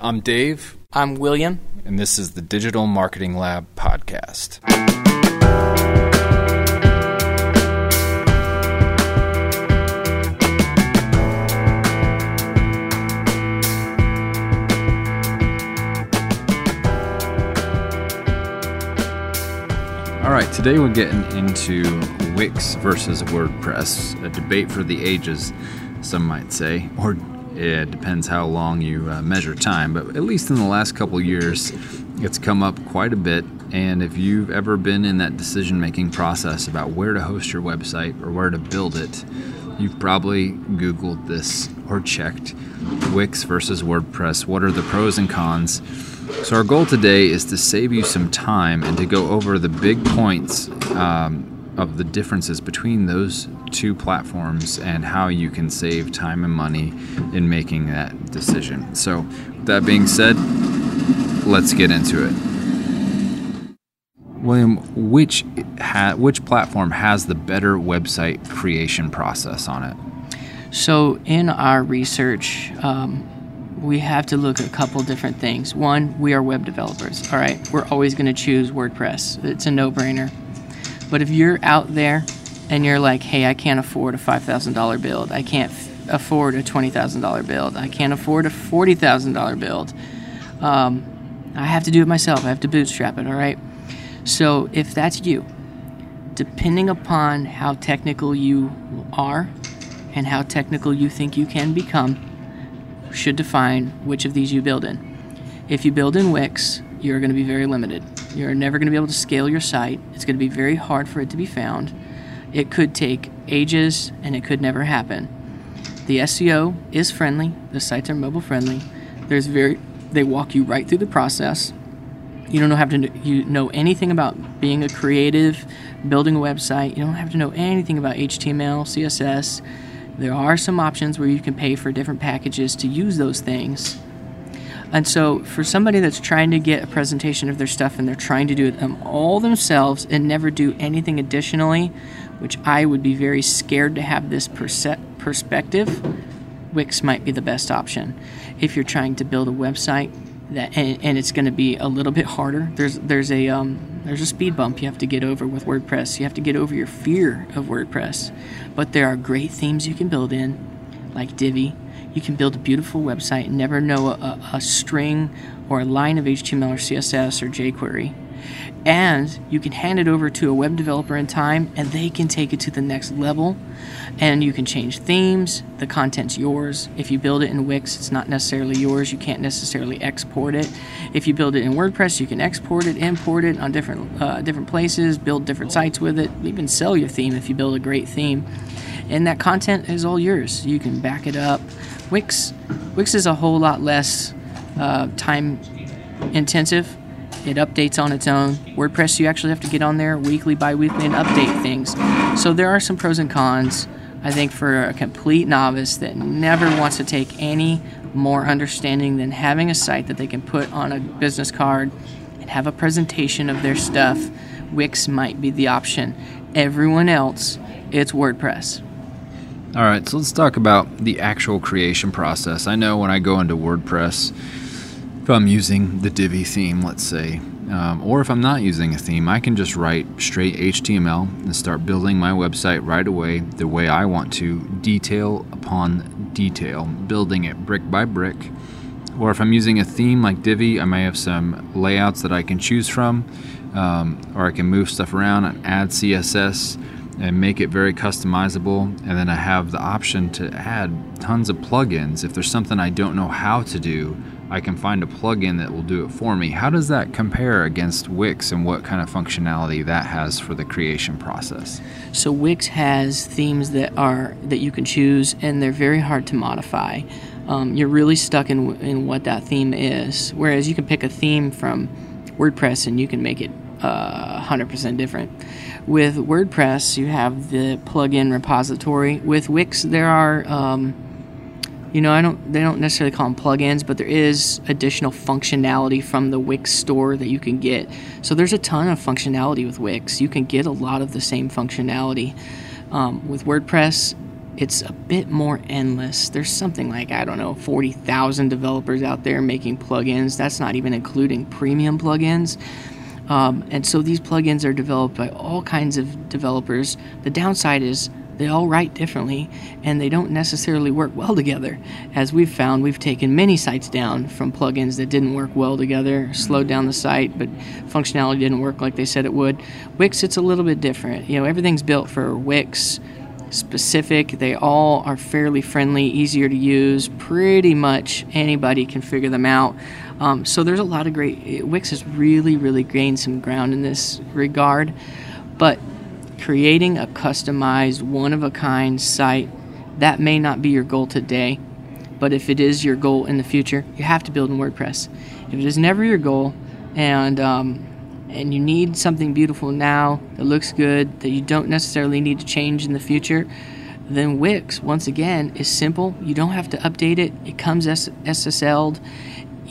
I'm Dave, I'm William. and this is the Digital Marketing Lab podcast. All right, today we're getting into Wix versus WordPress, a debate for the ages, some might say, or it depends how long you uh, measure time, but at least in the last couple years, it's come up quite a bit. And if you've ever been in that decision making process about where to host your website or where to build it, you've probably Googled this or checked Wix versus WordPress. What are the pros and cons? So, our goal today is to save you some time and to go over the big points um, of the differences between those two platforms and how you can save time and money in making that decision. So, that being said, let's get into it. William, which ha- which platform has the better website creation process on it? So, in our research, um, we have to look at a couple different things. One, we are web developers. All right, we're always going to choose WordPress. It's a no-brainer. But if you're out there and you're like, "Hey, I can't afford a five thousand dollar build. I can't f- afford a twenty thousand dollar build. I can't afford a forty thousand dollar build. Um, I have to do it myself. I have to bootstrap it. All right." So, if that's you, depending upon how technical you are and how technical you think you can become, should define which of these you build in. If you build in Wix, you're going to be very limited. You're never going to be able to scale your site. It's going to be very hard for it to be found. It could take ages and it could never happen. The SEO is friendly. The sites are mobile friendly. There's very they walk you right through the process. You don't have to kn- you know anything about being a creative, building a website. You don't have to know anything about HTML, CSS. There are some options where you can pay for different packages to use those things. And so, for somebody that's trying to get a presentation of their stuff and they're trying to do them all themselves and never do anything additionally, which I would be very scared to have this perse- perspective, Wix might be the best option. If you're trying to build a website that and, and it's going to be a little bit harder, there's there's a um, there's a speed bump you have to get over with WordPress. You have to get over your fear of WordPress, but there are great themes you can build in, like Divi. You can build a beautiful website and never know a, a string or a line of HTML or CSS or jQuery. And you can hand it over to a web developer in time and they can take it to the next level. And you can change themes. The content's yours. If you build it in Wix, it's not necessarily yours. You can't necessarily export it. If you build it in WordPress, you can export it, import it on different uh, different places, build different sites with it, even sell your theme if you build a great theme. And that content is all yours. You can back it up. Wix, Wix is a whole lot less uh, time intensive. It updates on its own. WordPress, you actually have to get on there weekly, bi weekly, and update things. So there are some pros and cons. I think for a complete novice that never wants to take any more understanding than having a site that they can put on a business card and have a presentation of their stuff, Wix might be the option. Everyone else, it's WordPress. All right, so let's talk about the actual creation process. I know when I go into WordPress, if I'm using the Divi theme, let's say, um, or if I'm not using a theme, I can just write straight HTML and start building my website right away the way I want to, detail upon detail, building it brick by brick. Or if I'm using a theme like Divi, I may have some layouts that I can choose from, um, or I can move stuff around and add CSS and make it very customizable. And then I have the option to add tons of plugins. If there's something I don't know how to do, I can find a plugin that will do it for me. How does that compare against Wix and what kind of functionality that has for the creation process? So Wix has themes that are that you can choose, and they're very hard to modify. Um, you're really stuck in in what that theme is. Whereas you can pick a theme from WordPress and you can make it uh, 100% different. With WordPress, you have the plugin repository. With Wix, there are um, you know, I don't they don't necessarily call them plugins, but there is additional functionality from the Wix store that you can get. So there's a ton of functionality with Wix. You can get a lot of the same functionality. Um, with WordPress, it's a bit more endless. There's something like, I don't know, 40,000 developers out there making plugins. That's not even including premium plugins. Um, and so these plugins are developed by all kinds of developers. The downside is they all write differently and they don't necessarily work well together. As we've found, we've taken many sites down from plugins that didn't work well together, slowed down the site, but functionality didn't work like they said it would. Wix, it's a little bit different. You know, everything's built for Wix specific. They all are fairly friendly, easier to use. Pretty much anybody can figure them out. Um, so there's a lot of great. Wix has really, really gained some ground in this regard. But creating a customized, one of a kind site, that may not be your goal today, but if it is your goal in the future, you have to build in WordPress. If it is never your goal and um, and you need something beautiful now that looks good that you don't necessarily need to change in the future, then Wix once again is simple. You don't have to update it. It comes SSL'd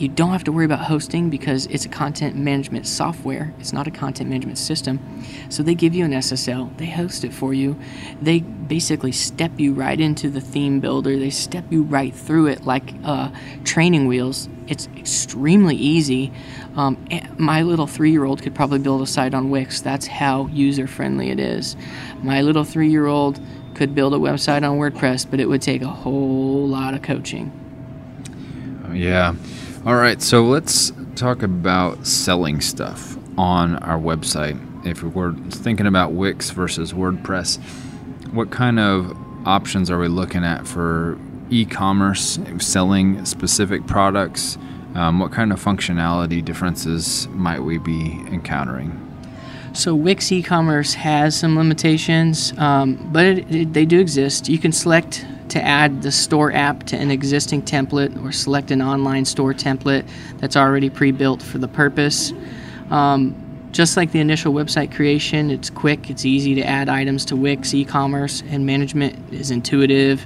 you don't have to worry about hosting because it's a content management software. It's not a content management system. So they give you an SSL, they host it for you. They basically step you right into the theme builder, they step you right through it like uh, training wheels. It's extremely easy. Um, my little three year old could probably build a site on Wix. That's how user friendly it is. My little three year old could build a website on WordPress, but it would take a whole lot of coaching. Yeah. All right, so let's talk about selling stuff on our website. If we're thinking about Wix versus WordPress, what kind of options are we looking at for e commerce, selling specific products? Um, what kind of functionality differences might we be encountering? So Wix e-commerce has some limitations, um, but it, it, they do exist. You can select to add the store app to an existing template or select an online store template that's already pre-built for the purpose. Um, just like the initial website creation, it's quick, it's easy to add items to Wix e-commerce, and management is intuitive,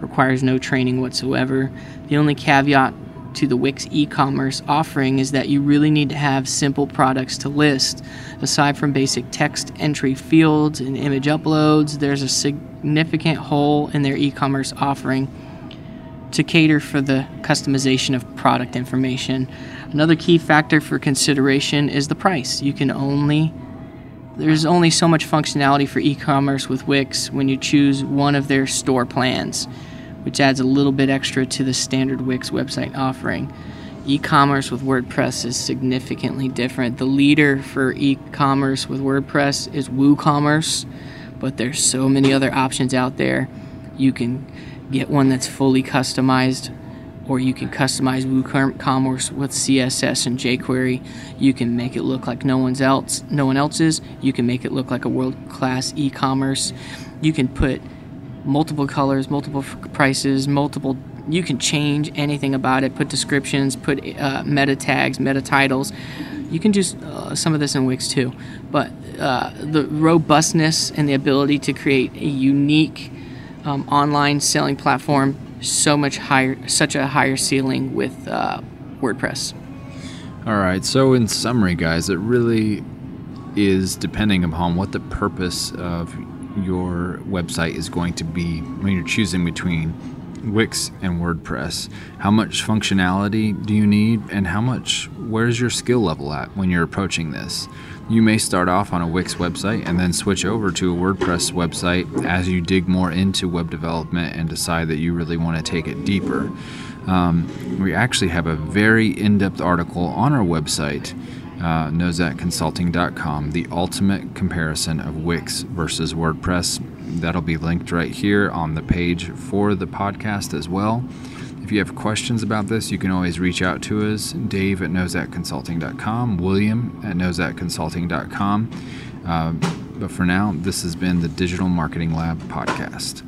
requires no training whatsoever. The only caveat to the Wix e-commerce offering is that you really need to have simple products to list. Aside from basic text entry fields and image uploads, there's a significant hole in their e-commerce offering to cater for the customization of product information. Another key factor for consideration is the price. You can only there's only so much functionality for e-commerce with Wix when you choose one of their store plans which adds a little bit extra to the standard Wix website offering. E commerce with WordPress is significantly different. The leader for e commerce with WordPress is WooCommerce, but there's so many other options out there. You can get one that's fully customized, or you can customize WooCommerce with CSS and jQuery. You can make it look like no one's else, no one else's. You can make it look like a world-class e-commerce. You can put multiple colors, multiple prices, multiple. You can change anything about it. Put descriptions, put uh, meta tags, meta titles. You can do uh, some of this in Wix too, but uh, the robustness and the ability to create a unique um, online selling platform so much higher, such a higher ceiling with uh, WordPress. All right. So in summary, guys, it really is depending upon what the purpose of your website is going to be when you're choosing between Wix and WordPress. How much functionality do you need, and how much, where's your skill level at when you're approaching this? You may start off on a Wix website and then switch over to a WordPress website as you dig more into web development and decide that you really want to take it deeper. Um, we actually have a very in depth article on our website uh, nozakconsulting.com, the ultimate comparison of Wix versus WordPress. That'll be linked right here on the page for the podcast as well. If you have questions about this, you can always reach out to us, Dave at nozakconsulting.com, William at nozakconsulting.com. Uh, but for now, this has been the Digital Marketing Lab podcast.